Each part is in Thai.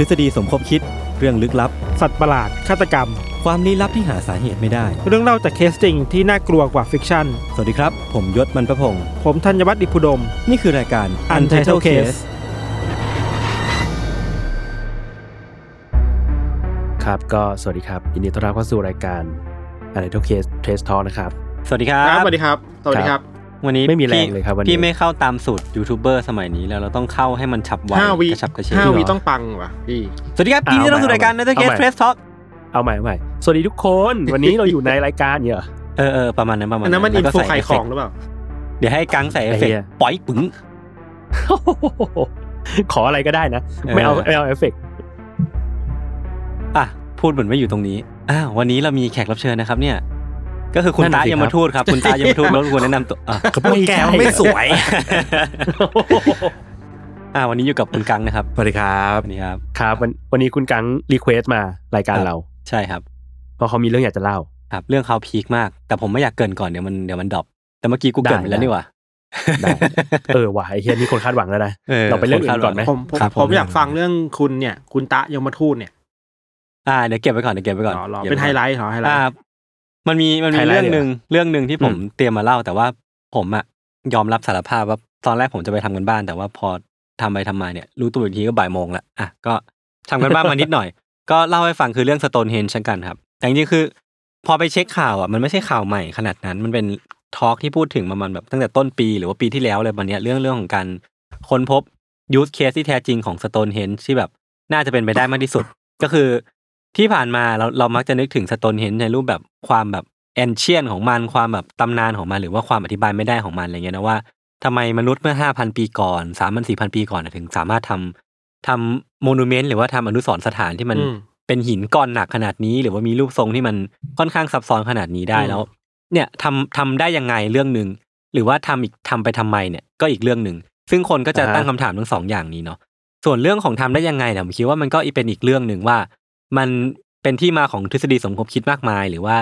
ทฤษฎีสมคบคิด เรื่องลึกลับ สัตว์ประหลาด ฆาตกรรม ความลี้ลับที่หาสาเหตุไม่ได้ เรื่องเล่าจากเคสจริงที่น่ากลัวกว่า fiction สวัสดีครับ ผมยชญ์ บรรพพงศ์ผมธัญวัฒน์อิพภูดม นี่คือรายการ Untitled Case ครับก็สวัสดีครับ ยินดีต้อนรับเข้าสู่รายการ Untitled Case Trace Talk นะครับ สวัสดีครับ สวัสดีครับ สวัสดีครับ วันนี้ไม่มีแรงพี่เลยครับวันนี้ พี่ไม่เข้าตามสูตรยูทูบเบอร์สมัยนี้แล้วเราต้องเข้าให้มันฉับไวห้าวิกระชับกระเฉงห้าวิจริงเหรต้องปังว่ะพี่สวัสดีครับอ่ายินดีต้อนรับสู่เอาใหม่รายการเอา Another ใหม่ Case Trace Talk เอาใหม่เอาใหม่สวัสดีทุกคนวันนี้เราอยู่ในรายการเนี่ยเหรอเออเออประมาณนั้นประมาณอันนั้นมันอินแล้วโฟก็ใส่ขายเอฟขเฟอกงต์หรือเปล่าเดี๋ยวให้กังใส่เอฟเฟกไอ้เหี้ต์ยปล่อยปึ้งขออะไรก็ได้นะเออไม่เอาไม่เอาเอฟเฟกต์อะพูดเหมือนไม่อยู่ตรงนี้อ้าววันนี้เรามีแขกรับเชิญนะครับเนี่ย ก็คือคุณตายมทูตครับ คุณตายมทูตรบกวนแนะนำตัวอะพวกแกไม่สวย อ่า วันนี้อยู่กับคุณกังนะครับสวัสดีครับสวัสดีครับครับวันวันนี้คุณกัง request มารายการเรา ใช่ครับเพราะเขามีเรื่องอยากจะเล่าครับ เรื่องเขา peak มาก แต่ผมไม่อยากเกริ่นก่อนเดี๋ยวมันเดี๋ยวมัน drop แต่เมื่อกี้กูเกริ่นไปแล้วได้นี่หว่าได้เออว่ะไอ้เฮียมีคนคาดหวังแล้วนะเออเราไปเรื่องอื่นก่อนไหมผมผมครับผมอยากฟังเรื่องคุณเนี่ย คุณตะยมทูตเนี่ยอ่าเดี๋ยวเก็บไว้ก่อนเดี๋ยวเก็บไว้ก่อนอ๋อเหรอเก็บไว้ก่อนเป็นไฮไลท์เหรอไฮไลอ่าท์ มันมีมันมีไฮไลท์เรื่องหนึ่งเลยเหรอเรื่องหนึ่งที่ผมอืมเตรียมมาเล่า แต่ว่าผมอะยอมรับสารภาพว่าตอนแรกผมจะไปทำการบ้าน แต่ว่าพอทำไปทำมาเนี่ยรู้ตัวอีกทีก็บ่ายโมงละอะก็ทำการบ้านมานิดหน่อย ก็เล่าให้ฟังคือเรื่อง Stonehenge กันครับแต่จริงๆคือ พอไปเช็คข่าวอะมันไม่ใช่ข่าวใหม่ขนาดนั้น มันเป็นtalk ที่พูดถึงประมาณแบบตั้งแต่ต้นปีหรือว่าปีที่แล้วเลยวันเนี้ยเรื่องเรื่องของการค้นพบ use case ที่แท้จริงของ Stonehenge ที่แบบน่าจะเป็นไปได้มากที่สุด ก็คือ ที่ผ่านมาเราเรามักจะนึกถึง Stonehenge ในรูปแบบความแบบ ancient ของมันความแบบตำนานของมันหรือว่าความอธิบายไม่ได้ของมันอะไรเงี้ยนะว่าทำไมมนุษย์เมื่อห้าพันปีก่อนสามพันสี่พันปีก่อนน่ะถึงสามารถทำทำ monument หรือว่าทำอนุสรณ์สถานที่มันอืมเป็นหินก้อนหนักขนาดนี้ หรือว่ามีรูปทรงที่มันค่อนข้างซับซ้อนขนาดนี้ได้อืมแล้ว เนี่ยทำทำได้ยังไงเรื่องหนึ่งหรือว่าทำอีกทำไปทำไมเนี่ยก็อีกเรื่องหนึ่งซึ่งคนก็จะอ่าฮะตั้งคำถามทั้งสองอย่างนี้เนาะส่วนเรื่องของทำได้ยังไงเนี่ยผมคิดว่ามันก็เป็นอีกเรื่องหนึ่งว่า มันเป็นที่มาของทฤษฎีสมคบคิดมากมาย หรือว่า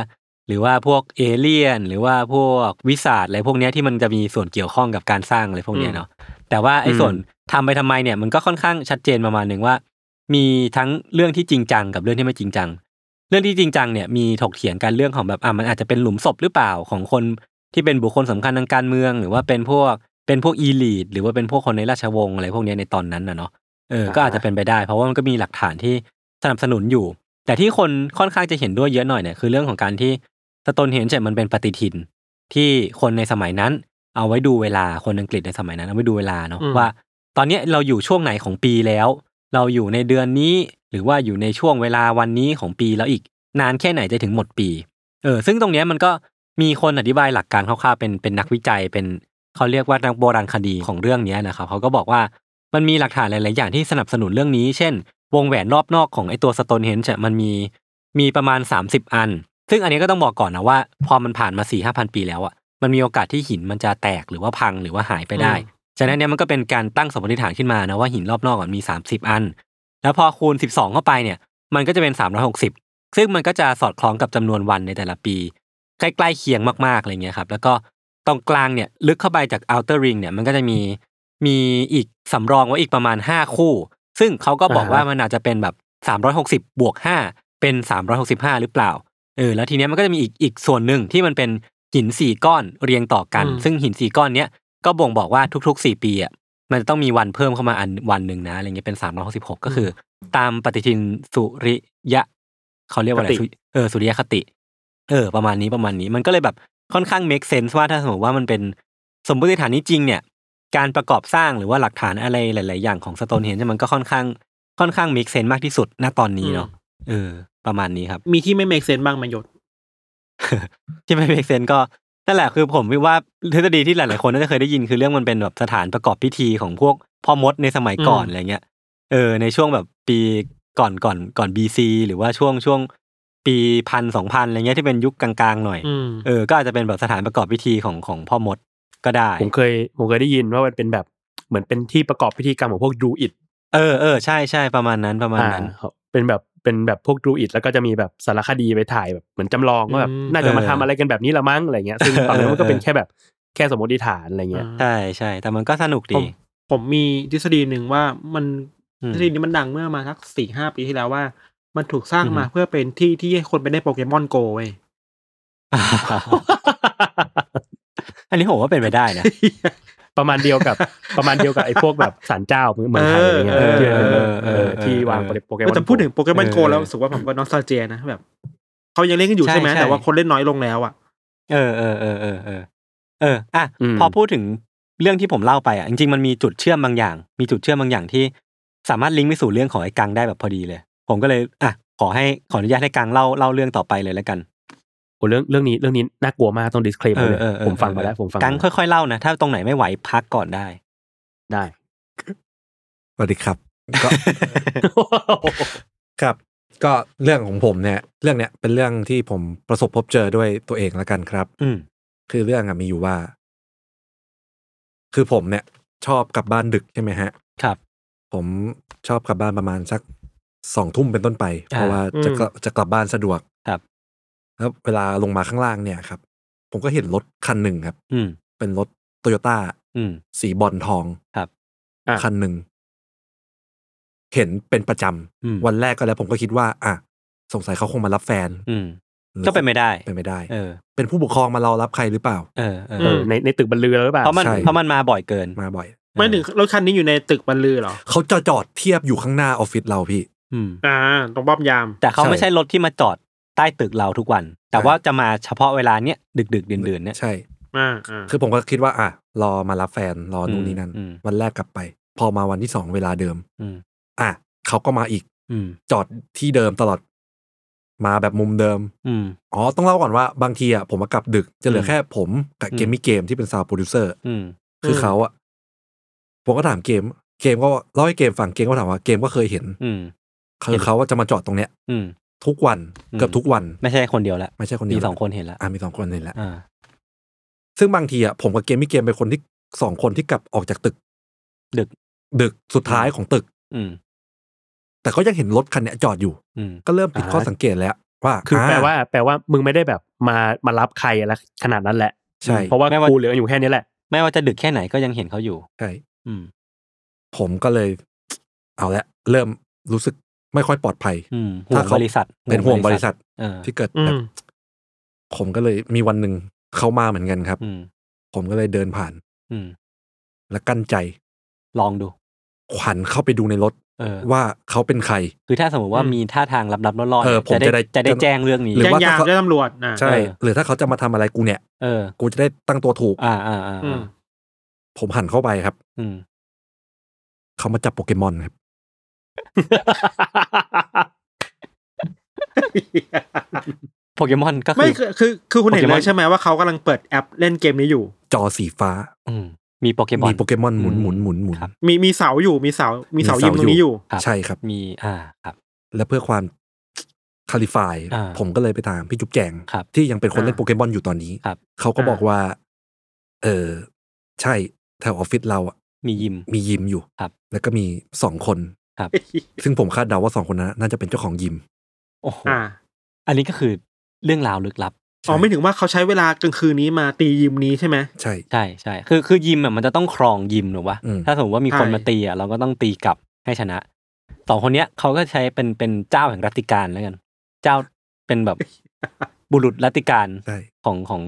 หรือว่าพวกเอเลี่ยน หรือว่าพวกวิสาดอะไรพวกเนี้ยที่มันจะมีส่วนเกี่ยวข้องกับการสร้างอะไรพวกเนี้ยเนาะแต่ว่าไอ้ส่วนทำไปทำไมเนี่ยมันก็ค่อนข้างชัดเจนประมาณหนึ่งว่า มีทั้งเรื่องที่จริงจังกับเรื่องที่ไม่จริงจัง เรื่องที่จริงจังเนี่ยมีถกเถียงกันเรื่องของแบบอะมันอาจจะเป็นหลุมศพหรือเปล่าของคนที่เป็นบุคคลสำคัญทางการเมือง หรือว่าเป็นพวกเป็นพวกอีลีดหรือว่าเป็นพวกคนในราชวงศ์อะไรพวกเนี้ยในตอนนั้นนะเนาะเออก็อาจจะเป็นไปได้ เพราะว่ามันก็มีหลักฐานที่ สนับสนุนอยู่ แต่ที่คนค่อนข้างจะเห็นด้วยเยอะหน่อยเนี่ยคือเรื่องของการที่สโตนเฮนจ์มันเป็นปฏิทิน ที่คนในสมัยนั้น เอาไว้ดูเวลาคนอังกฤษในสมัยนั้นเอาไว้ดูเวลาเนาะอืมว่า ตอนเนี้ยเราอยู่ช่วงไหนของปีแล้ว เราอยู่ในเดือนนี้ หรือว่าอยู่ในช่วงเวลาวันนี้ของปีแล้วอีก นานแค่ไหนจะถึงหมดปีเออซึ่งตรงเนี้ยมันก็มีคนอธิบายหลักการคร่าวๆเป็นเป็นนักวิจัยเป็นเขาเรียกว่านักโบราณคดีของเรื่องเนี้ยนะครับเขาก็บอกว่ามันมีหลักฐานหลายๆอย่างที่สนับสนุนเรื่องนี้ เช่น วงแหวนรอบนอกของไอตัวสโตนเฮนจ์มันมีมีประมาณ 30 อัน ซึ่งอันนี้ก็ต้องบอกก่อนนะว่า พอมันผ่านมา4ี่ห้าพันปีแล้วอะมันมีโอกาสที่หินมันจะแตกหรือว่าพังหรือว่าหายไปได้ฉะนั้นเนี่ยมันก็เป็นการตั้งสมมติฐานขึ้นมานะว่าหินรอบนอกมันมี 30 อัน แล้วพอคูณ 12 เข้าไปเนี่ยมันก็จะเป็น 360 ซึ่งมันก็จะสอดคล้องกับจำนวนวันในแต่ละปี ใกล้ๆเคียงมากๆอะไรเงี้ยครับแล้วก็ตรงกลางเนี่ยลึกเข้าไปจาก outer ring เนี่ยมันก็จะมีมีอีกสำรองไว้อีกประมาณ 5 คู่ ซึ่งเขาก็บอกอ่าฮะว่ามันอาจจะเป็นแบบ 360 บวก 5 เป็น 365 หรือเปล่าเออแล้วทีเนี้ยมันก็จะมีอีกอีกส่วนหนึ่งที่มันเป็นหินสี่ก้อนเรียงต่อกันอืมซึ่งหินสี่ก้อนเนี้ยก็บ่งบอกว่าทุกๆสี่ปีอะมันจะต้องมีวันเพิ่มเข้ามาอันวันหนึ่งนะอะไรเงี้ยเป็นสามร้อยหกสิบหกก็คือ ตามปฏิทินสุริยะเขาเรียกว่าอะไรคติสุเออสุริยคติ เออ ประมาณนี้ประมาณนี้มันก็เลยแบบค่อนข้าง make sense ว่าถ้าสมมติว่ามันเป็นสมมติฐานนี้จริงเนี่ย การประกอบสร้างหรือว่าหลักฐานอะไรหลาย ๆ อย่างของสโตนเฮนมันก็ค่อนข้างค่อนข้าง make sense มากที่สุดณตอนนี้เนาะเออ ประมาณนี้ครับ มีที่ไม่ make sense บ้างไหมยศที่ไม่ make sense ก็นั่นแหละคือผมว่าทฤษฎีที่หลาย ๆ คนน่าจะเคยได้ยินคือเรื่องมันเป็นแบบสถานประกอบพิธีของพวกพ่อมดในสมัยก่อนอืมอะไรเงี้ยเออในช่วงแบบปีก่อนก่อนก่อนบีซีหรือว่าช่วงช่วงปีพันสองพันอะไรเงี้ยที่เป็นยุคกลาง ๆ หน่อยอืมเออก็อาจจะเป็นแบบสถานประกอบพิธีของของพ่อมด ก็ได้ ผมเคยผมเคยได้ยินว่ามันเป็นแบบเหมือนเป็นที่ประกอบพิธีกรรมของพวกดรูอิดเออเออใช่ใช่ประมาณนั้นประมาณอ่านั้นเป็นแบบเป็นแบบพวกดรูอิดแล้วก็จะมีแบบสารคดีไปถ่ายแบบเหมือนจำลองว่าแบบอืมน่าจะมาเออทำอะไรกันแบบนี้ละมั้งอะไรเงี้ยซึ่งตอนนั้นมันก็เป็นเออแค่แบบแค่สมมติฐานอะไรเงี้ยใช่ใช่แต่มันก็สนุกผดีมผมมีทฤษฎีหนึ่งว่ามันอืมทฤษฎีนี้มันดังเมื่อมาสักสี่ห้าปีที่แล้วว่า มันถูกสร้างมาอือฮึเพื่อเป็นที่ที่ให้คนไปได้โปเกมอนโกเว้ย อันนี้ผมว่าเป็นไปได้นะประมาณเดียวกับประมาณเดียวกับไอ้พวกแบบศาลเจ้าเมืองไทยอะไรเงี้ยเออที่เออเออเออที่วางโปเกมอนแต่พูดถึงโปเกมอนโกเออแล้วรู้สึกว่าผมก็นอสตาเจียนะแบบเขายังเล่นกันอยู่ใช่ใช่ไหมใช่แต่ว่าคนเล่นน้อยลงแล้วอะเออเออเออเออเออเอออะพอพูดถึงเรื่องที่ผมเล่าไปอะจริงๆมันมีจุดเชื่อมบางอย่าง มีจุดเชื่อมบางอย่างที่สามารถลิงก์ไปสู่เรื่องของไอ้กังได้แบบพอดีเลย ผมก็เลยอะขอให้ขออนุญาตให้กังเล่าเล่าเรื่องต่อไปเลยแล้วกัน โอ้เรื่องเรื่องนี้เรื่องนี้น่ากลัวมากต้อง disclaimer เลยผมฟังมาแล้วผมฟังกังค่อยๆเล่านะ ถ้าตรงไหนไม่ไหวพักก่อนได้ ได้สวัสดีครับก็ครับ ก็เรื่องของผมเนี่ย เรื่องเนี้ยเป็นเรื่องที่ผมประสบพบเจอด้วยตัวเองแล้วกันครับ อืมคือเรื่องอะมีอยู่ว่า คือผมเนี่ย ชอบกลับบ้านดึกใช่ไหมฮะ ครับ ผมชอบกลับบ้านประมาณสักสองทุ่มเป็นต้นไป เพราะว่าจะอืมกลับจะกลับบ้านสะดวกครับ แล้วเวลาลงมาข้างล่างเนี่ยครับ ผมก็เห็นรถคันหนึ่งครับ อืม เป็นรถโตโยต้าอืม สีบอลทองครับอะคันหนึ่ง เห็นเป็นประจอืมำวันแรกก็แล้ว ผมก็คิดว่า อะสงสัยเขาคงมารับแฟนอืม หรือก็เป็นไปได้ เป็นไปได้ เออ เป็นผู้ปกครองมารอรับใครหรือเปล่า เออเออเออในในตึกบรรลือหรือเปล่าเพราะมันใช่ เพราะมันมาบ่อยเกิน มาบ่อย ไม่ถึงรถคันนี้อยู่ในตึกบรรลือเหรอ เขาจะจอดเทียบอยู่ข้างหน้าออฟฟิศเราพี่ อืม อ่า ตรงป้อมยาม แต่เขาใช่ ไม่ใช่รถที่มาจอด ใต้ตึกเราทุกวัน แต่ใช่ว่าจะมาเฉพาะเวลาเนี้ยดึกดึกๆดื่นดื่นๆเนี่ยใช่อ่าอ่าคือผมก็คิดว่า อะรอมารับแฟนรอนู่นนี่นั่นอืมวันแรกกลับไป พอมาวันที่สองเวลาเดิมอืมอะเขาก็มาอีกอืมจอดที่เดิมตลอด มาแบบมุมเดิมอืมอ๋อต้องเล่าก่อนว่าบางทีอะผมมากลับดึกจะเหลือมแค่ผมกับอืมเกมมี่เกมที่เป็น sound producer อืมคือเขาอะผมก็ถามเกม เกมก็เล่าให้เกมฟังเกมก็ถามว่าเกมก็เคยเห็นอืมคือเขาอะจะมาจอดตรงเนี้ยอืม ทุกวันอืมเกือบทุกวัน ไม่ใช่คนเดียวละไม่ใช่คนเดียวมีสองคนเห็นละอ่ามีสองคนนี่แหละอ่าซึ่งบางทีอะผมกับเกมมี่เกมเป็นคนที่สองคนที่กลับออกจากตึก ดึก ดึกสุดท้ายของตึก อืม แต่ก็ยังเห็นรถคันเนี้ยจอดอยู่อืมก็เริ่มผิดข้อสังเกตแล้ว ว่าคือแปลว่า แปลว่ามึงไม่ได้แบบมามารับใครอะไรขนาดนั้นแหละใช่เพราะว่าไม่ว่ากูเหลืออยู่แค่นี้แหละไม่ว่าจะดึกแค่ไหนก็ยังเห็นเขาอยู่ใช่อืมผมก็เลย เอาละเริ่มรู้สึก ไม่ค่อยปลอดภัยอืมห่วถ้างเขาบริษัทเป็นห่วงบริษัทเออที่เกิดอืแบบมผมก็เลยมีวันหนึ่งเขามาเหมือนกันครับอืมผมก็เลยเดินผ่าน อืมและกั้นใจ ลองดู ขวัญเข้าไปดูในรถเออว่าเขาเป็นใคร คือถ้าสมมติว่าอืมมีท่าทางลับๆล่อๆเออนี่ยผมจะได้จะได้แจ้งเรื่องนี้หรือแจ้งว่ายามถ้าเขาแจ้งตำรวจนะใช่เออหรือถ้าเขาจะมาทำอะไรกูเนี่ยเออกูจะได้ตั้งตัวถูก อ่าอ่าอ่าอืมผมหันเข้าไปครับ อืมเขามาจับโปเกมอนครับ โปเกมอนก็คืไม่อคือคือคือคุณเห็นโปเกมเลอนยใช่ไหมว่าเขากำลังเปิดแอปเล่นเกมนี้อยู่ จอสีฟ้า อืมมีโปเกมอนมีโปเกมอนหมุนอืมหมุนหมุนหมุนครับมีมีเสาอยู่มีเสามีเสามียิเสามตรงนี้อยู่ครับใช่ครับมีอ่าครับ และเพื่อความคาลิฟายอ่าผมก็เลยไปถามพี่จุ๊บแจงครับที่ยังเป็นคนอ่าเล่นโปเกมอนอยู่ตอนนี้ครับเขาก็อ่าบอกว่า เออ ใช่แถวออฟฟิศเราอะมียิมมียิมอยู่ครับแล้วก็มีสองคน ครับ ซึ่งผมคาดเดาว่าสองคนนั้นน่าจะเป็นเจ้าของยิม โอ้โหอ่าอันนี้ก็คือเรื่องราวลึกลับ อ๋อไม่ถึงว่าเขาใช้เวลากลางคืนนี้มาตียิมนี้ใช่ไหม ใช่ ใช่ใช่คือคือยิมอะมันจะต้องครองยิมหรือวะอืม ถ้าสมมติว่ามีคนใช่ มาตีอะเราก็ต้องตีกลับให้ชนะสองคนเนี้ยเขาก็ใช้เป็นเป็นเจ้าแห่งรัตติการแล้วกัน เจ้าเป็นแบบ บุรุษรัตติการใช่ ของของ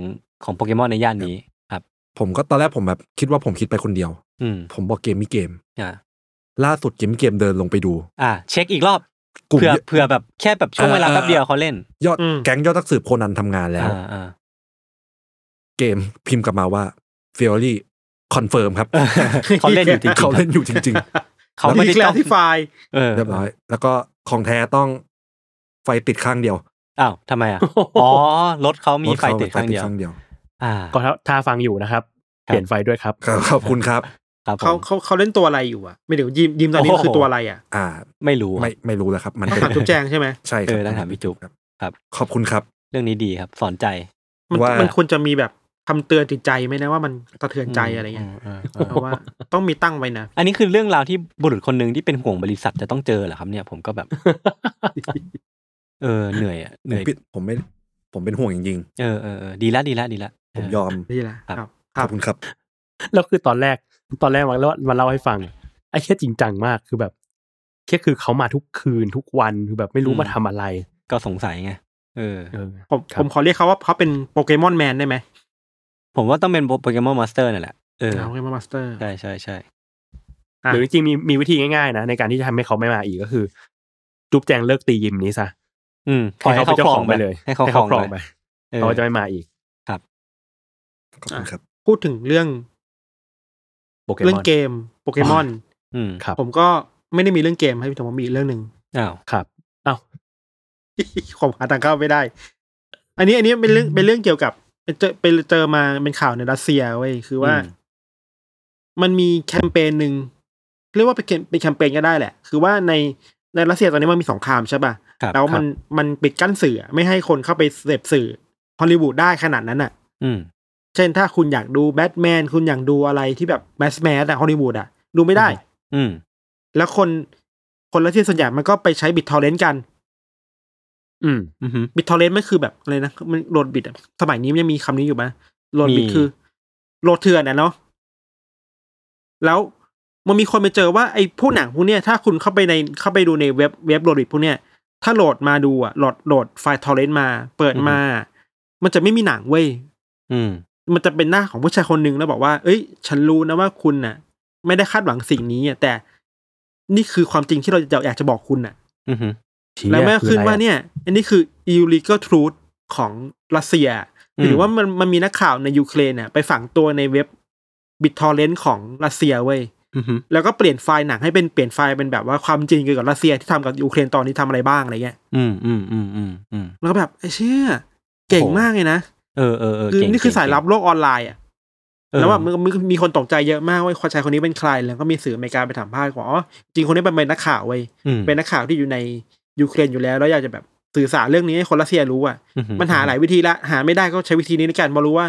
ของโปเกมอนในย่านนี้ครับ ผมก็ตอนแรกผมแบบคิดว่าผมคิดไปคนเดียว อืมผมบอกเกมมีเกม อ่า ล่าสุดเกมมีเกมเดินลงไปดู อ่า เช็คอีกรอบกลุ่มเผื่อเยอะเผื่อแบบแค่แบบช่วงเวลาเออแป๊บเดียวเขาเล่น ยอดอืม แก๊งยอดนักสืบโคนันทำงานแล้ว อ่าอ่า เกมพิมพ์กลับมาว่าเฟ o รี่คอนเฟิร์มครับ เขาเล่นอยู่จริงๆ เขาเล่นอยู่จริง เขาไม่ได้อีกแล้ต้วองที่ไฟล์เออๆ เรียบร้อย แล้วก็ของแท้ต้องไฟติดข้างเดียวอ้าวทำไมอะอ๋อรถเขามีไฟติดข้างเดียว ข้างเดียว อ่า ก็ถ้าถ้าฟังอยู่นะครับ เปลี่ยนไฟด้วยครับ ครับขอบคุณครับ ครับผเขามเขาเขาเล่นตัวอะไรอยู่อะ ไม่เดี๋ยวยิมยิมตอนนี้โอ้โหคือตัวอะไรอะ อ่า ไม่รู้อะไม่ไม่รู้แล้วครับ มันต้องเป็นถามจุ๊บแจงใช่ไหมใช่ครัเออต้องถามพี่จุ๊บครับครับ ขอบคุณครับ เรื่องนี้ดีครับ สอนใจ มันว่ามัมันควรจะมีแบบคำเตือนจิตใจไหมนะว่ามันสะเทือนใจอะไรเงี้ยมมเพราะว่าต้องมีตั้งไว้นะ อันนี้คือเรื่องราวที่บุรุษคนหนึ่งที่เป็นห่วงบริษัทจะต้องเจอเหรอครับเนี่ยผมก็แบบ เออเหนื่อยอะเหผมนื่อยปิดผมไม่ ผมเป็นห่วงจริงเออเออเออดีละดีละดีละๆผมเยอมนี่แหละครับครับคขรัอบบคุณครับแล้วคือตอนแรก ตอนแรกมันเล่ามันเล่าให้ฟังไอ้แค่จริงจังมากคือแบบแค่คือเขามาทุกคืนทุกวันคือแบบไม่รู้มาทำอะไร ก็สงสัยไงเออเออผมครับผมขอเรียกเขาว่าเขาเป็นโปเกมอน Man ได้ไหมผมว่าต้องเป็นโปเกมอน Master นั่นแหละเออโปเกมอน Master ใช่ใช่ใช่หรือจริงๆมีมีวิธีง่ายๆนะในการที่จะทำให้เขาไม่มาอีกก็คือ จุ๊บแจงเลิกตียิมนี้ซะอืมให้เขาเป็นเจ้าของไปเลย ให้เขาให้ครเขาองครองไปไปเออเขาจะไม่มาอีกขอบคุณครับ พูดถึงเรื่อง โปเกมเรื่องอนเกมโปเกมอนอืมครับ ผมก็ไม่ได้มีเรื่องเกมให้พี่แต่ว่ามีเรื่องหนึ่งอ้าวครับอ้าวผมหาทางเข้าไม่ได้ อันนี้อันนี้เป็นเรื่องเป็นเรื่องเกี่ยวกับเป็นเจอเป็นเจอมาเป็นข่าวในรัสเซียเว้ยคือว่าอืมมันมีแคมเปญหนึ่งเรียกว่าเป็นแคมเป็นแคมเปญก็ได้แหละ คือว่าในในรัสเซียตอนนี้มันมีสงครามใช่ป่ะครับแล้วมันมันปิดกั้นสื่อไม่ให้คนเข้าไปเสพสื่อฮอลลีวูดได้ขนาดนั้นอะ อืม เช่นถ้าคุณอยากดูแบทแมนคุณอยากดูอะไรที่แบบ mass mass อะฮอลลีวูดอะดูไม่ได้ อืม แล้วคนคนรัสเซียส่วนใหญ่มันก็ไปใช้ BitTorrent กันอืมอืมบิตทอร์เรนต์มันคือแบบอะไรนะมันโหลดบิตอะสมัยนี้มันยังมีคำนี้อยู่ไหมโหลดบิตมีคือโหลดเถื่อนอะเนาะแล้วมันมีคนไปเจอว่าไอ้พวกหนังพวกเนี้ยถ้าคุณเข้าไปในเข้าไปดูในเว็บเว็บโหลดบิตพวกเนี้ยถ้าโหลดมาดูอะโหลดโหลดไฟล์ torrent มา เปิดมา มันจะไม่มีหนังเว้ยอืม มันจะเป็นหน้าของผู้ชายคนหนึ่งแล้วบอกว่า เอ้ย ฉันรู้นะว่าคุณน่ะ ไม่ได้คาดหวังสิ่งนี้อะแต่นี่คือความจริงที่เราจะอยากจะบอกคุณน่ะอืมอืมเชี่ยแล้วแม่คือขึ้นอะไรว่าอะเนี่ย อันนี้คือ illegal truth ของรัสเซียอืมหรือว่ามันมันมีนักข่าวในยูเครนเนี่ยไปฝังตัวในเว็บBitTorrent ของรัสเซียเว้ยอืมแล้วก็เปลี่ยนไฟล์หนังให้เป็นเปลี่ยนไฟล์เป็นแบบว่าความจริงเกี่ยวกับรัสเซียที่ทำกับยูเครนตอนนี้ทำอะไรบ้างอะไรเงี้ยอืมอืมอืมอืมอืมแล้วก็แบบไอ้เชี่ยเก่งโอ้มากเลยนะ เออเออเออคือเก่งนี่คือเก่งสายลับโลกออนไลน์อะเออแล้วแบบมันมันมีคนตกใจเยอะมากว่าคนชายคนนี้เป็นใคร แล้วก็มีสื่ออเมริกาไปสัมภาษณ์ว่าอ๋อจริงคนนี้เป็นนักข่าวเว้ยอืมเป็นนักข่าวที่อยู่ในยูเครนอยู่แล้ว แล้วอยากจะแบบสื่อสารเรื่องนี้ให้คนรัสเซียรู้อะอืมมันหาหลายวิธีละหาไม่ได้ก็ใช้วิธีนี้ในการมารู้ว่า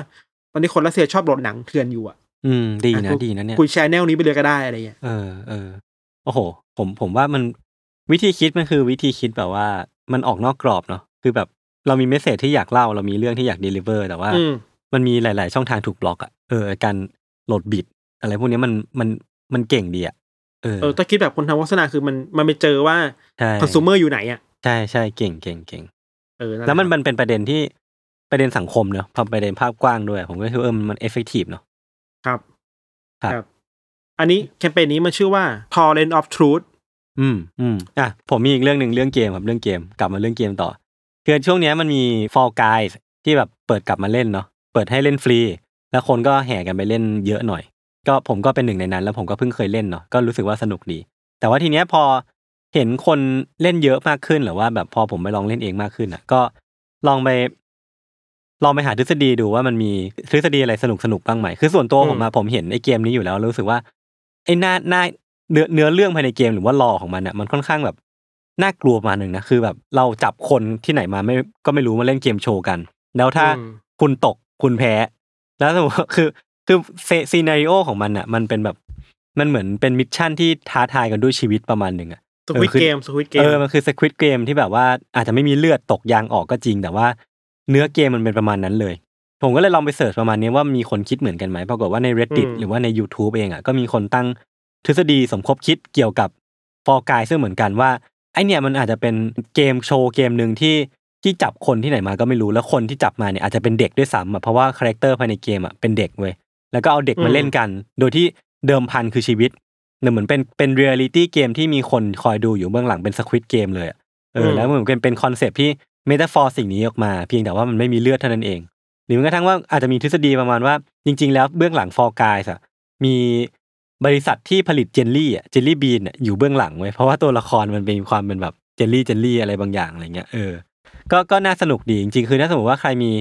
ตอนนี้คนรัสเซียชอบโหลดหนังเถื่อนอยู่อะ อืม ดีนะอะดีนะเนี่ยคุยแชร์แนลนี้ไปเลยก็ได้อะไรเงี้ยเออเออโอ้โห ผมผมว่ามันวิธีคิดมันคือวิธีคิดแบบว่ามันออกนอกกรอบเนาะคือแบบ เรามี message ที่อยากเล่าเรามีเรื่องที่อยาก deliver แต่ว่าอืมมันมีหลาย ๆ ช่องทางถูกบล็อกอะเออการโหลดบิตอะไรพวกนี้มันมันมันเก่งดีอะเออเออถ้าคิดแบบคนทำโฆษณาคือมันมันไปเจอว่าใช่ consumer อยู่ไหนอะใช่ใช่เก่งเก่งเก่งเออแล้วมันหะมันเป็นประเด็นที่ประเด็นสังคมเนอะพอประเด็นภาพกว้างด้วย ผมก็คิดว่าเออมันเอฟเฟกตีฟเนาะครับ ครับ อันนี้แคมเปญนี้มันชื่อว่า Torrent of Truth อืมอืมอะผมมีอีกเรื่องหนึ่งเรื่องเกมครับเรื่องเกม กลับมาเรื่องเกมต่อ คือช่วงเนี้ยมันมี Fall Guys ที่แบบเปิดกลับมาเล่นเนาะเปิดให้เล่นฟรี แล้วคนก็แห่กันไปเล่นเยอะหน่อย ก็ผมก็เป็นหนึ่งในนั้น แล้วผมก็เพิ่งเคยเล่นเนาะก็รู้สึกว่าสนุกดี แต่ว่าทีเนี้ยพอเห็นคนเล่นเยอะมากขึ้นหรือว่าแบบพอผมไปลองเล่นเองมากขึ้นอะ ก็ลองไป ลองไปหาทฤษฎีดูว่ามันมีทฤษฎีอะไรสนุกสนุกๆบ้างไหมคือส่วนตัวผมมาผมเห็นไอ้เกมนี้อยู่แล้วรู้สึกว่าไอ้หน้าหน้าเนื้อเนื้อเรื่องภายในเกมหรือว่ารอของมันอะมันค่อนข้างแบบ น่ากลัวประมาณหนึ่งนะคือแบบเราจับคนที่ไหนมาไม่ก็ไม่รู้มาเล่นเกมโชว์กัน แล้วถ้าอืม คุณตกคุณแพ้ แล้วสมมติว่าคือคือซีนารีโอของมันอะ มันเป็นแบบมันเหมือนเป็น mission ที่ท้าทายกันด้วยชีวิตประมาณหนึ่งอะ Squid เออคือ เกม Squid Game เออมันคือ Squid Game ที่แบบว่าอาจจะไม่มีเลือดตกยางออกก็จริง แต่ว่าเนื้อเกมมันเป็นประมาณนั้นเลย ผมก็เลยลองไป search ประมาณนี้ว่ามีคนคิดเหมือนกันไหมปรากฏว่าใน reddit อืม หรือว่าใน YouTube เองอะก็มีคนตั้งทฤษฎีสมคบคิดเกี่ยวกับ Fall Guys ซึ่งเหมือนกันว่า ไอเนี่ยมันอาจจะเป็นเกมโชว์เกมหนึ่งที่ที่จับคนที่ไหนมาก็ไม่รู้แล้วคนที่จับมาเนี่ยอาจจะเป็นเด็กด้วยซ้ำอะเพราะว่า character ภายในเกมอะเป็นเด็กเว้ยแล้วก็เอาเด็กมาเล่นกัน โดยที่เดิมพันคือชีวิตเหมือนเป็นเป็น reality game ที่มีคนคอยดูอยู่เบื้องหลังเป็น Squid Game เลยอะเออแล้วเหมือนเป็นเป็น concept ที่ metaphor สิ่งนี้ออกมาเพียงแต่ว่ามันไม่มีเลือดเท่านั้นเอง หรือแม้กระทั่งว่าอาจจะมีทฤษฎีประมาณว่า จริง ๆ แล้วเบื้องหลัง Fall Guys อะมี บริษัทที่ผลิตเจลลี่อะ jelly bean อยู่เบื้องหลังเว้ยเพราะว่าตัวละครมันมีความเป็นแบบ jelly jelly อะไรบางอย่างอะไรเงี้ยเออก็ก็น่าสนุกดีจริงๆคือถ้าสมมติว่าใครมี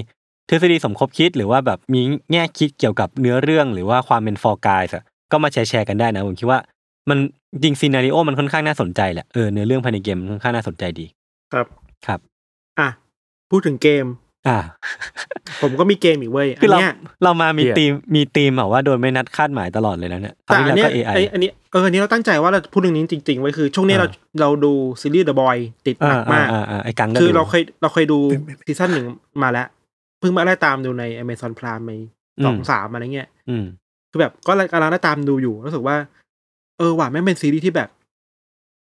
ทฤษฎีสมคบคิดหรือว่าแบบมีแง่คิดเกี่ยวกับเนื้อเรื่องหรือว่าความเป็น Fall Guys ก็มาแชร์แชร์กันได้นะผมคิดว่า มันจริง scenario มันค่อนข้างน่าสนใจแหละเออเนื้อเรื่องภายในเกมมันค่อนข้างน่าสนใจดี ครับครับ อะพูดถึงเกม อ่า ผมก็มีเกมอีกเว้ยคืออันเราเนี้ยเรามามีเหี้ยตีมมีตีมแบบว่าโดยไม่นัดคาดหมายตลอดเลยนะเนี่ยแต่คราวอันที่เนี้แล้วยก็ AI ไออันนี้เอออันนี้เราตั้งใจว่าเราพูดเรื่องนี้จริงๆเว้ยคือ ช่วงนี้เราอ่าเราดูซีรีส์ The Boys ติดหนัอ่ากมากอ่าอ่าไอ้กังก็คือดูเราเคยเราเคยดู season หนึ่งมาแล้ว เพิ่งมาได้ตามดูใน Amazon Prime ไปสองอืมสามอะไรเงี้ยอืมคือแบบก็กำลังได้ตามดูอยู่รู้สึกว่า เออว่ะแม่งเป็นซีรีส์ที่แบบ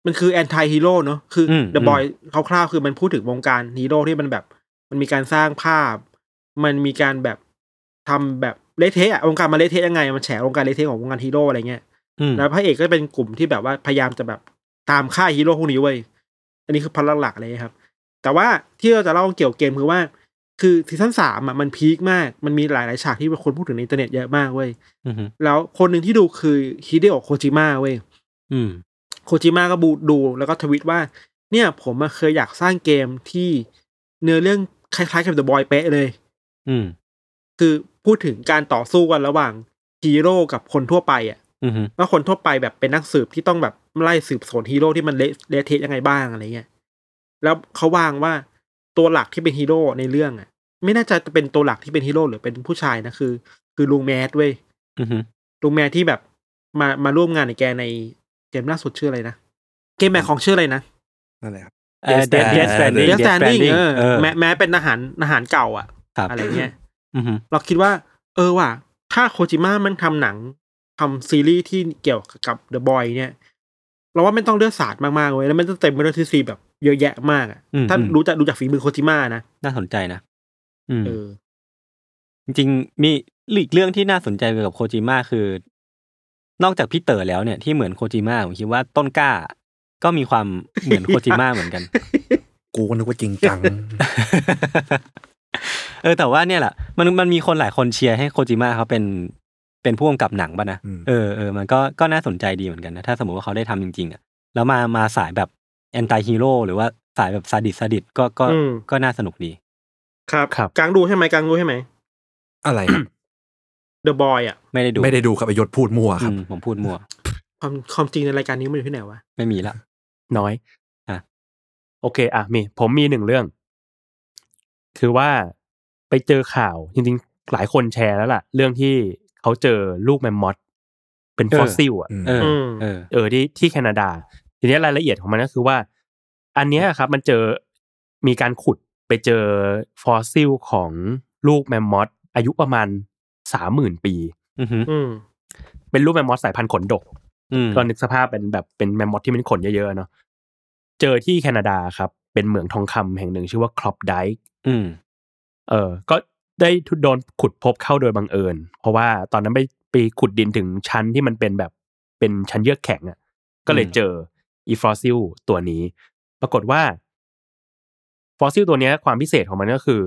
มันคือ anti-hero เนอะคืออม The อืม Boys คร่าวๆคือมันพูดถึงวงการฮีโร่ที่มันแบบ มันมีการสร้างภาพ มันมีการแบบทำแบบเละเทะอะวงการมันเละเทะยังไง มันแฉวงการเละเทะของวงการฮีโร่อะไรเงี้ยอืมแล้วพระเอกก็เป็นกลุ่มที่แบบว่าพยายามจะแบบตามฆ่าฮีโร่พวกนี้เว้ยอันนี้คือพล็อตหลักเลยครับ แต่ว่าที่เราจะเล่าเกี่ยวกับเกมคือว่า คือ season สามอะมัน peak มาก มันมีหลายๆฉากที่คนพูดถึงในอินเทอร์เน็ตเยอะมากเว้ยอืมแล้วคนหนึ่งที่ดูคือฮิเดโอะโคจิมะเว้ยอืมโคจิมะก็บูดูแล้วก็ทวิตว่า เนี่ย ผมอะเคยอยากสร้างเกมที่เนื้อเรื่อง คล้ายๆกับ The Boys เป๊ะเลย อืม คือพูดถึงการต่อสู้กันระหว่างฮีโร่กับคนทั่วไปอะอืมว่าคนทั่วไปแบบเป็นนักสืบที่ต้องแบบไล่สืบสวนฮีโร่ที่มันเละเละเทะยังไงบ้างอะไรเงี้ย แล้วเขาวางว่าตัวหลักที่เป็นฮีโร่ในเรื่องอะ ไม่น่าจะเป็นตัวหลักที่เป็นฮีโร่หรือเป็นผู้ชายนะคือ คือลุง Mads เว้ยอืมลุง Mads ที่แบบมามาร่วมงานในแกในเกมล่าสุดชื่ออะไรนะเกมแมของชื่ออะไรนะนั่นแหละครับ เออ Death Death Stranding Death Stranding เออเออแม้แม้เป็นทหารทหารเก่าอะครับอะไรเงี้ยอืมเราคิดว่า เออว่ะ ถ้าโคจิมะมันทำหนังทำซีรีส์ที่เกี่ยวกับเดอะบอยเนี่ย เราว่าไม่ต้องเลือดสาดมากๆเว้ยแล้วมันจะเต็มไปด้วยทฤษฎีแบบเยอะแยะมากอะอืมถ้าอืมรู้จักดูจากฝีมือโคจิมะนะ น่าสนใจนะอืมเออ จริงๆมีอีกเรื่องที่น่าสนใจเกี่ยวกับโคจิมะคือ นอกจากพี่เต๋อแล้วเนี่ยที่เหมือนโคจิมะผมคิดว่าต้นกล้า ก็มีความเหมือนโคจิมะเหมือนกัน กูก็นึกว่าจริงจัง เออแต่ว่าเนี่ยแหละมันมันมีคนหลายคนเชียร์ให้โคจิมะเขาเป็นเป็นผู้กำกับหนังป่ะนะอืมเออเออมันก็ก็น่าสนใจดีเหมือนกันนะถ้าสมมติว่าเขาได้ทำจริงๆอะแล้วมามาสายแบบ anti-hero หรือว่าสายแบบ sadist sadist ก็ก็อืมก็น่าสนุกดี ครับครับกลางดูใช่ไหมกลางดูใช่ไหมอะไรครับ The Boys อะไม่ได้ดูไม่ได้ดูครับไอยศพูดมั่วครับอืมผมพูดมั่วความความจริงในรายการนี้มันอยู่ที่ไหนวะไม่มีละ น้อย อะ โอเค อะ มี ผมมีหนึ่งเรื่อง คือว่าไปเจอข่าวจริงๆ หลายคนแชร์แล้วล่ะ เรื่องที่เขาเจอลูกแมมมอธเป็นฟอสซิลอะอืมเอออืมเออ เออ ที่ที่แคนาดา ทีนี้รายละเอียดของมันก็คือว่า อันเนี้ยครับ มันเจอมีการขุดไปเจอฟอสซิลของลูกแมมมอธอายุประมาณสามหมื่นปีอือหืออืมเป็นลูกแมมมอธสายพันธุ์ขนดกอืม ก็นึกสภาพเป็นแบบเป็นแมมมอธที่มันขนเยอะๆเนาะเจอที่แคนาดาครับ เป็นเหมืองทองคำแห่งหนึ่งชื่อว่า Klondike อืมเออ ก็ได้โดนขุดพบเข้าโดยบังเอิญ เพราะว่าตอนนั้นไปไปขุดดินถึงชั้นที่มันเป็นแบบเป็นชั้นเยือกแข็งอะ ก็เลยอืมเจออีฟอสซิลตัวนี้ ปรากฏว่า ฟอสซิลตัวเนี้ยความพิเศษของมันก็คือ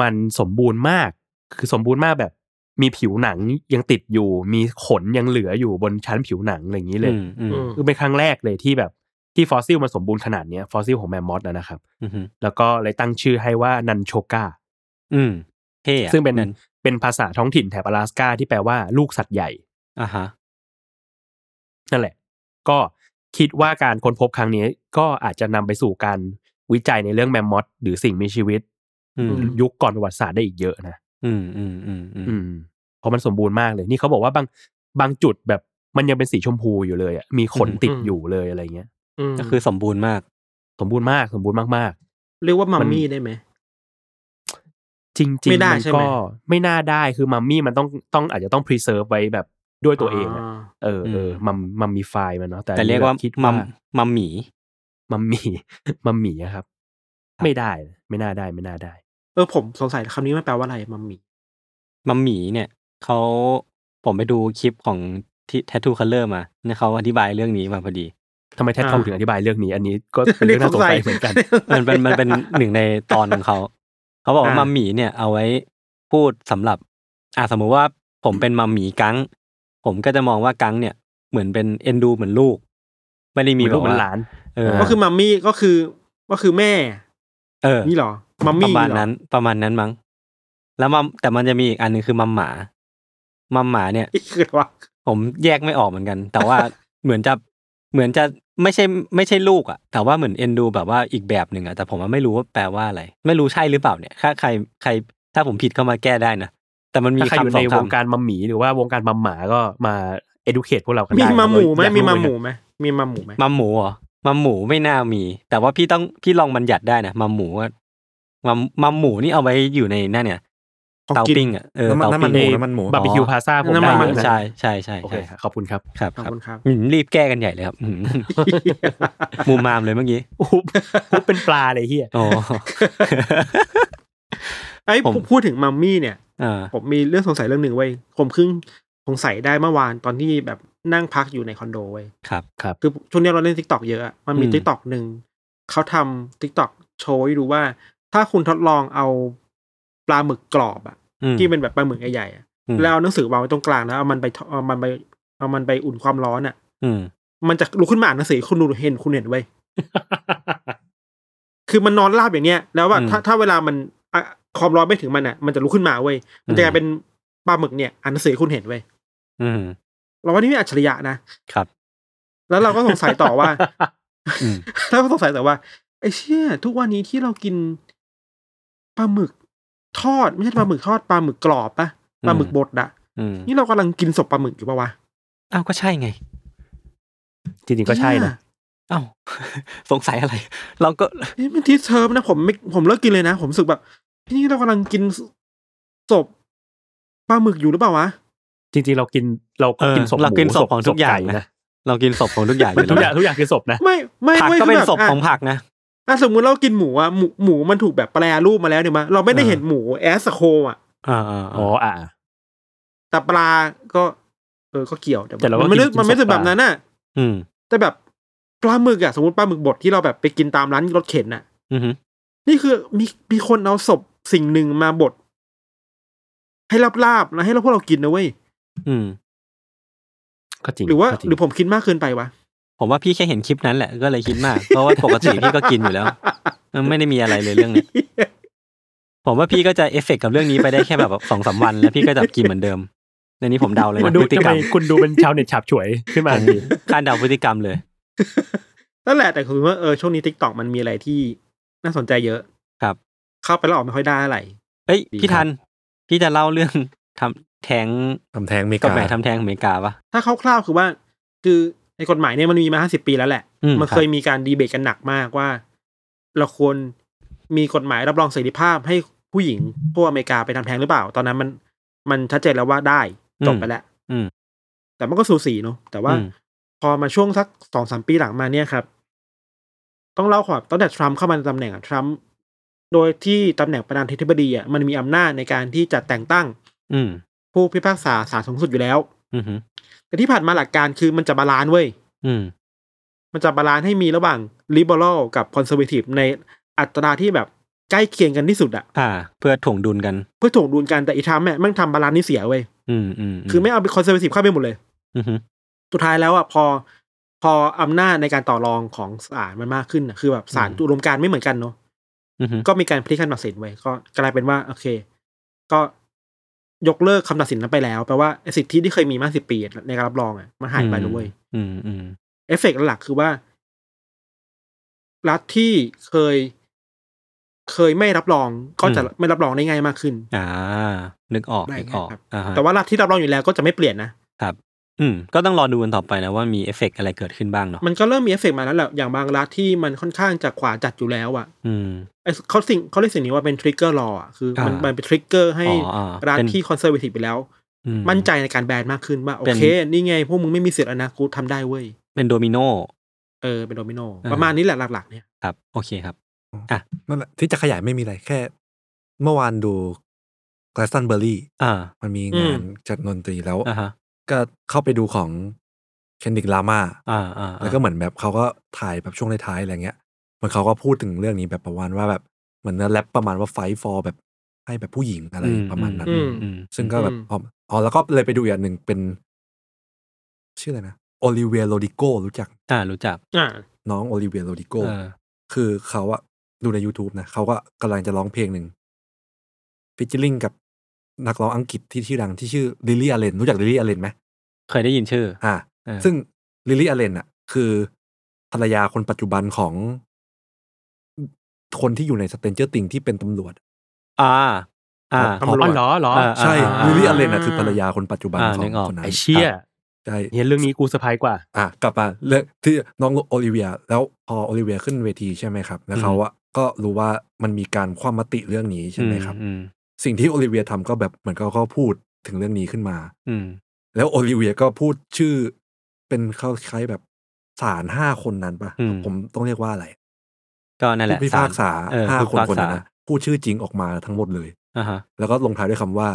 มันสมบูรณ์มาก คือสมบูรณ์มากแบบ มีผิวหนังยังติดอยู่ มีขนยังเหลืออยู่บนชั้นผิวหนังอะไรอย่างนี้เลยอืมอืมอืมคือเป็นครั้งแรกเลยที่แบบที่ฟอสซิลมันสมบูรณ์ขนาดเนี้ยฟอสซิลของแมมมอธนะครับอือหือแล้วก็เลยตั้งชื่อให้ว่า Nun cho ga อืมเท่อะซึ่งเป็นนั้นเป็นภาษาท้องถิ่นแถบอะแลสกาที่แปลว่าลูกสัตว์ใหญ่อ่าฮะนั่นแหละ ก็คิดว่าการค้นพบครั้งนี้ก็อาจจะนำไปสู่การวิจัยในเรื่องแมมมอสหรือสิ่งมีชีวิตอืมยุคก่อนประวัติศาสตร์ได้อีกเยอะนะ อืมอืมอืมอืมอืมเพราะมันสมบูรณ์มากเลย นี่เขาบอกว่าบางบางจุดแบบมันยังเป็นสีชมพูอยู่เลยอะมีขนติดอยู่เลยอะไรเงี้ยอืมก็คือสมบูรณ์มาก สมบูรณ์มากสมบูรณ์มากเรียกว่ามัมมี่ได้ไหมๆจริงไม่ๆได้มันใช่ไหม ก็ไม่น่าได้คือมัมมี่มันต้องต้องอาจจะต้อง preserve ไว้แบบด้วยตัวเองอะเออเออมัมมัมมีไฟล์มันเนาะแต่แต่เรียกว่าคิดมัว่ามมัมหมี มัมมี่ มัมมี่อะครับ ไม่ได้ ไม่น่าได้ไม่น่าได้ เออผมสงสัยคำนี้มันแปลว่าอะไรมัมมี่มัมหมีเนี่ยเขาผมไปดูคลิปของที่ Tattoo Color มาเนี่ยเขาอธิบายเรื่องนี้มาพอดีทำไมแทททูถึงอธิบายเรื่องนี้ อันนี้ก็เป็นเรื่องน่าสงสัยเหมือนกัน มันเป็นมันเป็นหนึ่งในตอนของเขาเขาบอกว่าอ่ามัมหมีเนี่ยเอาไว้พูดสำหรับ อ่าสมมุติว่าผมเป็นมัมหมีกังผมก็จะมองว่ากังเนี่ยเหมือนเป็นเอ็นดูเหมือนลูก ไม่ได้มีมีแบลูกบเหมือนว่าหลานเออก็คือมัมมี่ก็คือก็คือแม่ เออนี่เหรอ มัมปมี่ระมาณเหรอนั้น ประมาณนั้นมั้ง แล้วมัมแต่มันจะมีอีกอันหนึ่งคือมัมหมา มัมหมาเนี่ยนี่คืออะไรวะผมแยกไม่ออกเหมือนกัน แต่ว่า เหมือนจะเหมือนจะไม่ใช่ไม่ใช่ลูกอะแต่ว่าเหมือนเอ็นดูแบบว่าอีกแบบหนึ่งอะแต่ผมว่าไม่รู้ว่าแปลว่าอะไร ไม่รู้ใช่หรือเปล่าเนี่ยถ้าใครใครถ้าผมผิดเข้ามาแก้ได้นะแต่มันมีถ้าใครอยู่คำสในองวงคำการมัมหมีหรือว่าวงการมัมหมาก็มา educate พวกเรากันมีได้มัมหมูไหมอยากมีรู้มัมเอนหกันมูไหมมีมัมหมูไหมมัมหมูเหรอมัมหมูไม่น่ามี แต่ว่าพี่ต้องพี่ลองบัญญัติได้นะมัมหมูว่า มัมมัมหมูนี่เอาไว้อยู่ในนั่นเนี่ยของเตากินปิ้งอะเออน้ำมันเตาน้ำมันปิ้งหมูน้ำมันหมูบาร์บีคิวพาซาผมน้ำได้มันเยอะนะใช่ใช่ใช่โอเคใช่ขอบคุณครับครับขอบครับคุณครับอืมรีบแก้กันใหญ่เลยครับอืมมูมามเลยเมื่อกี้อุ๊บอุ๊บเป็นปลาเลยเฮียโอ้ไอ้ยผมพูดถึงมัมมี่เนี่ยอ่าผมมีเรื่องสงสัยเรื่องหนึ่งเว้ยผมเพิ่งสงสัยได้เมื่อวานตอนที่แบบนั่งพักอยู่ในคอนโดเว้ยครับคือช่วงนี้เราเล่น TikTok เยอะอะมันมีอืม TikTok หนึ่งเขาทำ TikTok โชว์ให้ดูว่า ถ้าคุณทดลองเอาปลาหมึกกรอบอะอืมที่เป็นแบบปลาหมึกใหญ่ๆอะอืมแล้วเอาหนังสือวางไว้ตรงกลางแล้วเอามันไปทเอามันไปเอามันไปอุ่นความร้อนอะอืมมันจะลุกขึ้นมาอ่านหนังสือคุณดูเห็นคุณเห็นไว้ยคือมันนอนราบอย่างเนี้ย แล้วว่าอืมถ้าถ้าเวลามันอะความร้อนไม่ถึงมันอะมันจะลุกขึ้นมาเว้ยมันจะกลายเป็นปลาหมึกเนี่ยอ่านหนังสือให้คุณเห็นเว้ยอืมเราว่านี่ไม่อัจฉริยะนะครับ แล้วเราก็สงสัยต่อว่าอืมแล้วก็สงสัยแต่ว่าไอ้เชี่ยทุกวันนี้ที่เรากิน ปลาหมึกทอด ไม่ใช่ปลาหมึกทอดปลาหมึกกรอบปะปลาหมึกบดอะอืมนี่เรากำลังกินศพปลาหมึกอยู่ปะวะอ้าวก็ใช่ไง จริงๆก็ใช่นะอ้าวสงสัยอะไร เราก็เฮ้ยมันทีเทอมนะผมไม่ผมเลิกกินเลยนะ ผมรู้สึกแบบนี่เรากำลังกินศพปลาหมึกอยู่หรือเปล่าวะจริงๆเรากินเราก็เออกินศพเรากินหมูศพของทุกอย่างไนะเรากินศพของทุกอย่างอมันยู่ทุกอแล้ย่าวงทุกอย่างคือศพนะ ไม่ไม่ผักไม่ก็เป็นคือแบบศพของอะผักนะ อะสมมุติเรากินหมูอะหมูหมูมันถูกแบบแปรรูปมาแล้วเนี่ยมาเราไม่ได้อ่าเห็นหมูแอสโคอะอ่าอ่าอ๋ออ่าแต่ปลาก็ เออก็เกี่ยวแต่เราก็มันไม่ได้กินมันไม่ศพถึงแบบปลานั้นน่ะ อืม แต่แบบปลาหมึกอะสมมติปลาหมึกบดที่เราแบบไปกินตามร้านรถเข็นน่ะอือหือนี่คือมีมีคนเอาศพสิ่งหนึ่งมาบดให้ลาบๆแล้วให้เราพวกเรากินนะเว้ยอืม ก็จริงหรือว่าก็จงหรือผมคิดมากเกินไปวะ ผมว่าพี่แค่เห็นคลิปนั้นแหละก็เลยคิดมาก เพราะว่าปกติพี่ก็กินอยู่แล้วมันไม่ได้มีอะไรเลยเรื่องนี้ผมว่าพี่ก็จะเอฟเฟกต์กับเรื่องนี้ไปได้แค่แบบสองสามวัน แล้วพี่ก็จะกินเหมือนเดิมในนี้ผมเดาเลยมันนะดูพฤติทำกไมรรมคุณดูเป็นชาวเน็ตฉับฉวยขึ้นมาทันทีคาดเดาพฤติกรรมเลยนั่นแหละแต่คือว่าเออช่วงนี้ทิกตอกมันมีอะไรที่น่าสนใจเยอะครับ เข้าไปแล้วออกไม่ค่อยได้อะไรเอ้ยดีพี่ครับทัน พี่จะเล่าเรื่องทำแทงทำแท้งเมกฎกาหมายทำแทงอเมริกาปะถ้าคร่าวๆคือว่า คือ ในกฎหมายเนี่ยมันมีมาห้าสิบปีแล้วแหละอืมมันครับเคยมีการดีเบตกันหนักมากว่า เราควรมีกฎหมายรับรองเสรีภาพให้ผู้หญิงพวกอเมริกาไปทำแท้งหรือเปล่า ตอนนั้นมันมันชัดเจนแล้วว่าได้จบไปแล้วอืมแต่มันก็สูสีเนาะแต่ว่าอืมพอมาช่วงสักสองสามปีหลังมาเนี่ยครับ ต้องเล่าความตั้งแต่ทรัมป์เข้ามาในตำแหน่งอะทรัมป์โดยที่ตำแหน่งประธานาธิบดีอะมันมีอำนาจในการที่จะแต่งตั้ง อืมผู้พิพากษาศาลสูงสุดอยู่แล้ว อืมหือแต่ที่ผ่านมาหลักการคือมันจะ balance เว้ยอืม มันจะ balance ให้มีระหว่าง liberal กับ conservative ในอัตราที่แบบใกล้เคียงกันที่สุดอะอ่า เพื่อถ่วงดุลกัน เพื่อถ่วงดุลกันแต่อีทรัมป์เนี่ยแม่งทำ balance นี่เสียเว้ยอืมอืมคือแม่งเอา conservative เข้าไปหมดเลย อืมหือสุดท้ายแล้วอะพอ พออำนาจในการต่อรองของศาลมันมากขึ้นอะคือแบบศาลอุดมการณ์ไม่เหมือนกันเนาะอืมหือก็มีการพลิกคำตัดสินไว้ก็กลายเป็นว่า โอเค ก็ ยกเลิกคำตัดสินนั้นไปแล้วแปลว่าไอ้สิทธิที่เคยมีมาสิบปีในการรับรองอะมันหายไปเลยเว้ยอืมอืมเอฟเฟกต์หลักๆคือว่า รัฐที่เคย เคยไม่รับรองก็จะไม่รับรองได้ง่ายมากขึ้น อ่า นึกออกได้นึกออกครับอ่าฮะแต่ว่ารัฐที่รับรองอยู่แล้วก็จะไม่เปลี่ยนนะครับ อืมก็ต้องรอดูกันต่อไปนะว่ามีเอฟเฟกต์อะไรเกิดขึ้นบ้างเนาะมันก็เริ่มมีเอฟเฟกต์มาแล้วแหละอย่างบางรัฐที่มันค่อนข้างจะขวาจัดอยู่แล้วอะอืมไอ้เขาสิ่งเขาเรียกสิ่งนี้ว่าเป็น trigger law อะคือมันอ่ามันเป็น trigger ให้อ๋ออ่ารัฐที่เป็น conservative ไปแล้วอืมมั่นใจในการแบนมากขึ้นว่าเป็นโอเค นี่ไง พวกมึงไม่มีสิทธิ์แล้วนะกูทำได้เว้ยเป็นโดมิโนเออเป็นโดมิโนอ่าประมาณนี้แหละหลักๆเนี่ยครับโอเคครับอะนั่นแหละที่จะขยายไม่มีอะไรแค่ เมื่อวานดู g l a s t o n b u r y อ่ามันมีงานอืมจัดดนตรีแล้วอ่าฮะ ก็เข้าไปดูของ Kendrick Lamar อ่าอ่าแล้วก็เหมือนแบบเขาก็ถ่ายแบบช่วงท้ายๆอะไรเงี้ยเหมือนเขาก็พูดถึงเรื่องนี้แบบประมาณว่าแบบเหมือนแรปประมาณว่า fight for แบบให้แบบผู้หญิงอะไรประมาณนั้นอืมอืมซึ่งก็แบบอืมอ๋ออ๋อแล้วก็เลยไปดูอีกอันหนึ่งเป็น ชื่ออะไรนะ Olivia Rodrigo รู้จัก อ่ารู้จักอ่าน้อง Olivia Rodrigo เออคือเขาอะดูใน YouTube นะเขาก็กำลังจะร้องเพลงหนึ่ง featuring กับ นักร้องอังกฤษที่ชื่อดังที่ชื่อ Lily Allen รู้จัก Lily Allen ไหมเคยได้ยินชื่อ อ่าเออซึ่ง Lily Allen อะคือภรรยาคนปัจจุบันของ คนที่อยู่ใน Stranger Things ที่เป็นตำรวจ อ่า อ่าตำรวจอ๋อเหรอเหรออ่าใช่อ่า Lily Allen อะคือภรรยาคนปัจจุบันอ่าของนึกออกคนนั้นไอเชี่ยใช่เห็นเรื่องนี้กูเซอร์ไพรส์กว่า อะกลับมาเรื่องที่น้องโอลิเวีย แล้วพอโอลิเวียขึ้นเวทีใช่ไหมครับ แล้วเขาอะก็รู้ว่ามันมีการความมติเรื่องนี้ใช่ไหมครับอืม สิ่งที่โอลิเวียทำก็แบบเหมือนเขาก็พูดถึงเรื่องนี้ขึ้นมา อืม แล้วโอลิเวียก็พูดชื่อ เป็นเขาคล้ายแบบศาลห้าคนนั้นปะอืมผมต้องเรียกว่าอะไร ก็นั่นแหละผู้พิพากษาเออผู้คนพิพากษาห้าคนคนนั้นนะพูดชื่อจริงออกมาทั้งหมดเลยอ่าฮะแล้วก็ลงท้ายด้วยคำว่า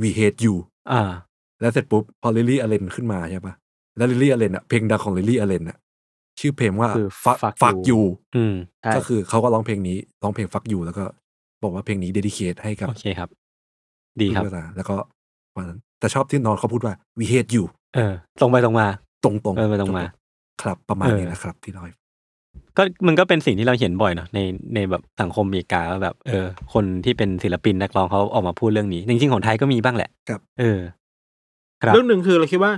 we hate you อ่า แล้วเสร็จปุ๊บพอ Lily Allen ขึ้นมาใช่ปะแล้ว Lily Allen อะเพลงดังของ Lily Allen อะชื่อเพลงว่าคือ fuck Fuck fuck You you อืมใช่ก็คือเขาก็ร้องเพลงนี้ร้องเพลง fuck you แล้วก็ บอกว่าเพลงนี้ dedicate ให้กับโอเคครับ ดีครับผู้พิพากษาแล้วก็วันนั้นแต่ชอบที่น้องเขาพูดว่า we hate you เออ ตรงไปตรงมา ตรงตรงเออไม่ต้องมาครับประมาณเออนี้นะครับ ที่เราให้ก็มันก็เป็นสิ่งที่เราเห็นบ่อยเนาะในในแบบสังคมอเมริกาว่าแบบ เออ คนที่เป็นศิลปินนักร้องเขาออกมาพูดเรื่องนี้ จริงๆของไทยก็มีบ้างแหละครับ เออ ครับ เรื่องหนึ่งคือเราคิดว่า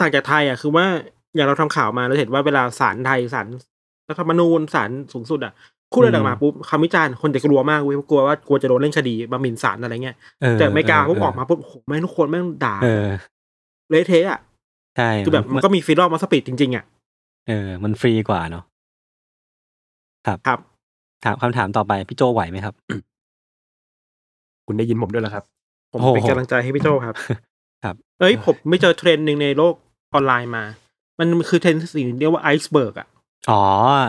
ต่างจากไทยอะคือว่าอย่างเราทำข่าวมาเราเห็นว่าเวลาศาลไทยศาลรัฐธรรมนูญศาลสูงสุดอะ พูดอะไรออกมาปุ๊บคำวิจารณ์คนจะกลัวมากเว้ยกลัวว่ากลัวจะโดนเล่นคดีบาหมินศาลอะไรเงี้ยเออแต่อเมริกาปุ๊บเออกมาปุ๊บโอ้โหแม่งทุกคนแม่งด่าเออเละเทะอะใช่คือแบบมันก็มีฟรีดอมมาสปีดจริงๆอะเออ มันฟรีกว่าเนาะครับครับ ถามคำถามต่อไปพี่โจไหวไหมครับ คุณได้ยินผมด้วยเหรอครับ ผมโอ้โหเป็นกำลังใจให้พี่โจครับ ครับ เอ้ยผมไปเจอเทรนด์หนึ่งในโลกออนไลน์มา มันคือเทรนด์สิ่งที่เรียกว่า iceberg อะ อ๋อ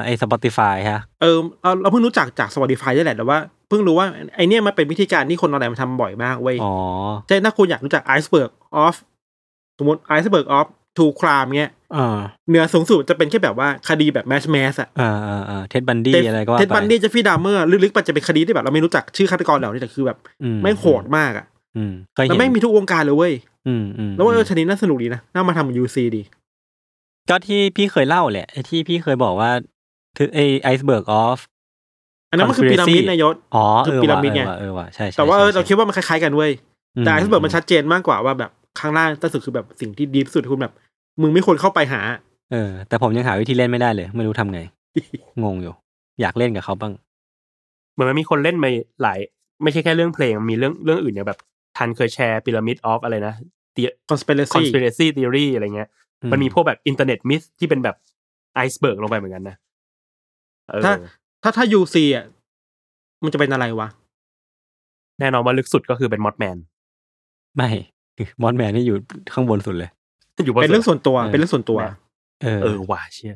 ไอ้ Spotify ฮะ เออเราเราเพิ่งรู้จักจาก Spotify ได้แหละ แต่ว่าเพิ่งรู้ว่าไอเนี้ยมันเป็นวิธีการที่คนออนไลน์มาทำบ่อยมากเว้ยอ๋อใช่ถ้าคุณอยากรู้จัก Iceberg of สมมติ Iceberg of True Crime เงี้ยอ่าเนื้อสูงสุดจะเป็นแค่แบบว่าคดีแบบ mass mass อะอ่าอ่าอ่า Ted Bundy อะไรก็ว่าไป Ted Bundy Jeffrey Dahmer ลึกๆไปจะเป็นคดีที่แบบเราไม่รู้จักชื่อฆาตกรเหล่านี้แต่คือแบบอืไม่งโหดมากอะอืมก็เห็แล้วนไม่งมีทุกวงการเลยเว้ยอืมอืมแล้วว่าเออชนิดน่าสนุกดีนะน่ามาทำยูซีดี ก็ที่พี่เคยเล่าแหละไอ้ที่พี่เคยบอกว่าคือไอ้ไอซ์เบิร์กออฟอันนั้นมันคือ Conspiracy พีระมิดนายศอ๋อคืเอออพีระว่ะมิดไงเออว่ะเออว่ะใช่ใช่แต่ว่าเออใช่เราคิดว่ามันคล้ายๆกันเว้ยอืมแต่ไอซ์เบิร์กมันชัดเจนมากกว่าว่าแบบข้างล่างใต้สุดคือแบบสิ่งที่ดีที่สุดคุณแบบ มึงไม่ควรเข้าไปหา เออ แต่ผมยังหาวิธีเล่นไม่ได้เลย ไม่รู้ทำไง งงอยู่ อยากเล่นกับเขาบ้าง เหมือนมันมีคนเล่นมาหลาย ไม่ใช่แค่เรื่องเพลงมันมีเรื่องเรื่องอื่นอย่างแบบทันเคยแชร์พีระมิด of อะไรนะ conspiracy conspiracy theory อะไรเงี้ยอื มมันมีพวกแบบ internet myth ที่เป็นแบบ iceberg ลงไปเหมือนกันนะเออถ้าถ้าถ้า UC อะมันจะเป็นอะไรวะ แน่นอนว่าลึกสุดก็คือเป็นมอดแมน ไม่มอนแมนนี่อยู่ข้างบนสุดเลยอยู่บนเป็นเรื่องส่วนตัวเออเป็นเรื่องส่วนตัว เออเออว่ะเชี่ย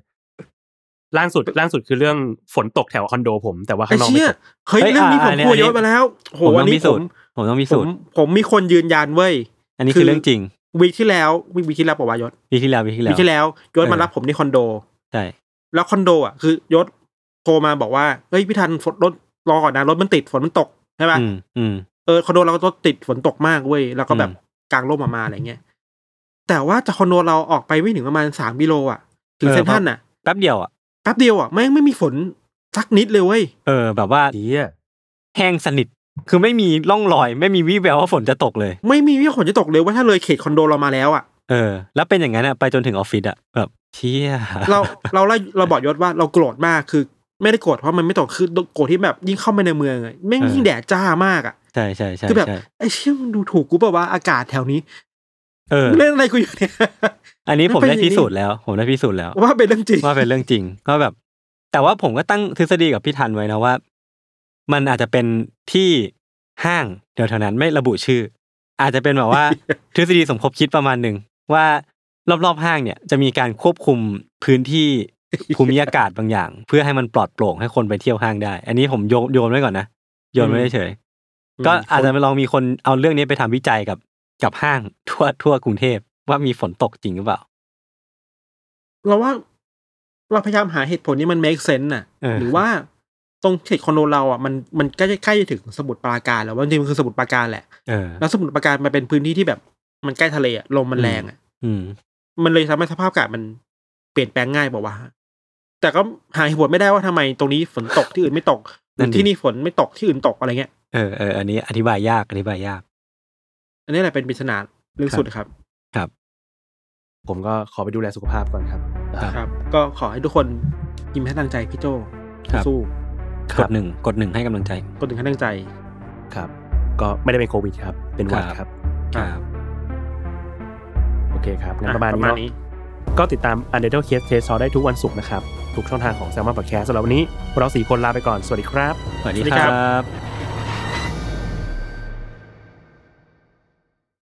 ล่างสุดล่างสุดคือเรื่องฝนตกแถวคอนโดผมแต่ว่าไอ้ข้างนอกไม่เชี่ยตกเฮ้ยเฮ้ยเรื่องนี้ผอ่ามอันนี้พูดเยอัอะนนี้ไปแล้วโหผมต้อัอนงนี้พิสูผจมน์ผมต้องพิผสูมจน์ผมมีคนยืนยันเว้ยอันนี้คืคืออเรื่องจริง วีคที่แล้ววีวีคที่แล้วปะวะยศปีที่แล้วปีที่แล้วีวคที่แล้วยศเออมารับผมที่คอนโดใช่แล้วคอนโดอะคือยศโทรมาบอกว่าเฮ้ยพี่ทันฝนรถรอก่อนนะรถมันติดฝนมันตกใช่ป่ะอืมอืมเออคอนโดเราก็รถติดฝนตกมากเว้ยแล้วก็แบบอืมกางร่มออกมาอะไรเงี้ยแต่ว่าจากคอนโดเราออกไปไม่ถึงประมาณสามกิโลอะถึงเซนทรัลน่ะแป๊บเดียวอะแป๊บเดียวอะแม่งไม่มีฝนสักนิดเลยเว้ยเออ แบบว่าเชี่ยแห้งสนิท คือไม่มีร่องรอย ไม่มีวี่แววว่าฝนจะตกเลย ไม่มีวี่ฝนจะตกเลยว่าถ้าเลยเขตคอนโดเรามาแล้วอะเออ แล้วเป็นอย่างนั้นอะไปจนถึงออฟฟิศอะแบบเชี่ยเราเราไล่เราบอกยศว่าเราโกรธมากคือไม่ได้โกรธเพราะมันไม่ตกคือโกรธที่แบบยิ่งเข้ามาในเมืองอะแม่งยิ่งแดดจ้ามากอะใช่ใช่ใช่คือแบบใช่ไอ้เชี่ยมึงดูถูกกูเปล่าวะอากาศแถวนี้ เออมึงเล่นอะไรกูอยู่เนี่ยอันนี้ผมมันเป็นได้อย่างนี้พิสูจน์แล้ว ผมได้พิสูจน์แล้ว ว่าเป็นเรื่องจริงว่าเป็นเรื่องจริงก็แบบ แต่ว่าผมก็ตั้งทฤษฎีกับพี่ทันไว้นะว่า มันอาจจะเป็นที่ห้างแถวๆนั้นไม่ระบุชื่อ อาจจะเป็นแบบว่าทฤษฎีสมคบคิดประมาณหนึ่งว่ารอบๆห้างเนี่ยจะมีการควบคุมพื้นที่ภูมิอากาศบางอย่าง เพื่อให้มันปลอดโปร่งให้คนไปเที่ยวห้างได้ อันนี้ผมโยนโยนไว้ก่อนนะโยนไว้เฉยๆก็อาจจะลองมีคนเอาเรื่องนี้ไปทำวิจัยกับกับห้างทั่วทั่วกรุงเทพว่ามีฝนตกจริงหรือเปล่า เราว่าเราพยายามหาเหตุผลที่มัน make sense น่ะเออหรือว่า ตรงเขตคอนโดเราอะมันมันใกล้ใกล้จะถึงสมุทรปราการแล้วว่าจริงๆมันคือสมุทรปราการแหละเออแล้วสมุทรปราการมันเป็นพื้นที่ที่แบบมันใกล้ทะเลอะลมมันแรงอะอืมมันเลยทำให้สภาพอากาศมันเปลี่ยนแปลงง่ายบอกว่าวะแต่ก็หาเหตุผลไม่ได้ว่าทำไมตรงนี้ฝนตกที่อื่นไม่ตกหนั่รืนอดิที่นี่ฝนไม่ตกที่อื่นตกอะไรเงี้ยเออเอออันนี้อธิบายยากอธิบายยาก อันนี้แหละเป็นปริศนาเรื่องสุดครับ ครับ ผมก็ขอไปดูแลสุขภาพก่อนครับ ครับครับก็ขอให้ทุกคนยิ้มให้ตั้งใจพี่โจ ครับสู้กดหนึ่งกดหนึ่งให้กำลังใจกดถึงให้ตั้งใจ ครับ ก็ไม่ได้เป็นโควิดครับ เป็นหวัดครับ ครับครับโอเคครับงั้นอะประมาณประนี้มาณเนาะนี้ก็ติดตาม u n d e r t a l e Case Test ได้ทุกวันศุกร์นะครับ ทุกช่องทางของ s ซ l m o n Podcast สำหรับวันนี้พวกเราสี่คนลาไปก่อน สวัสดีครับ สวัสดีสวัสดีคครัรับ บ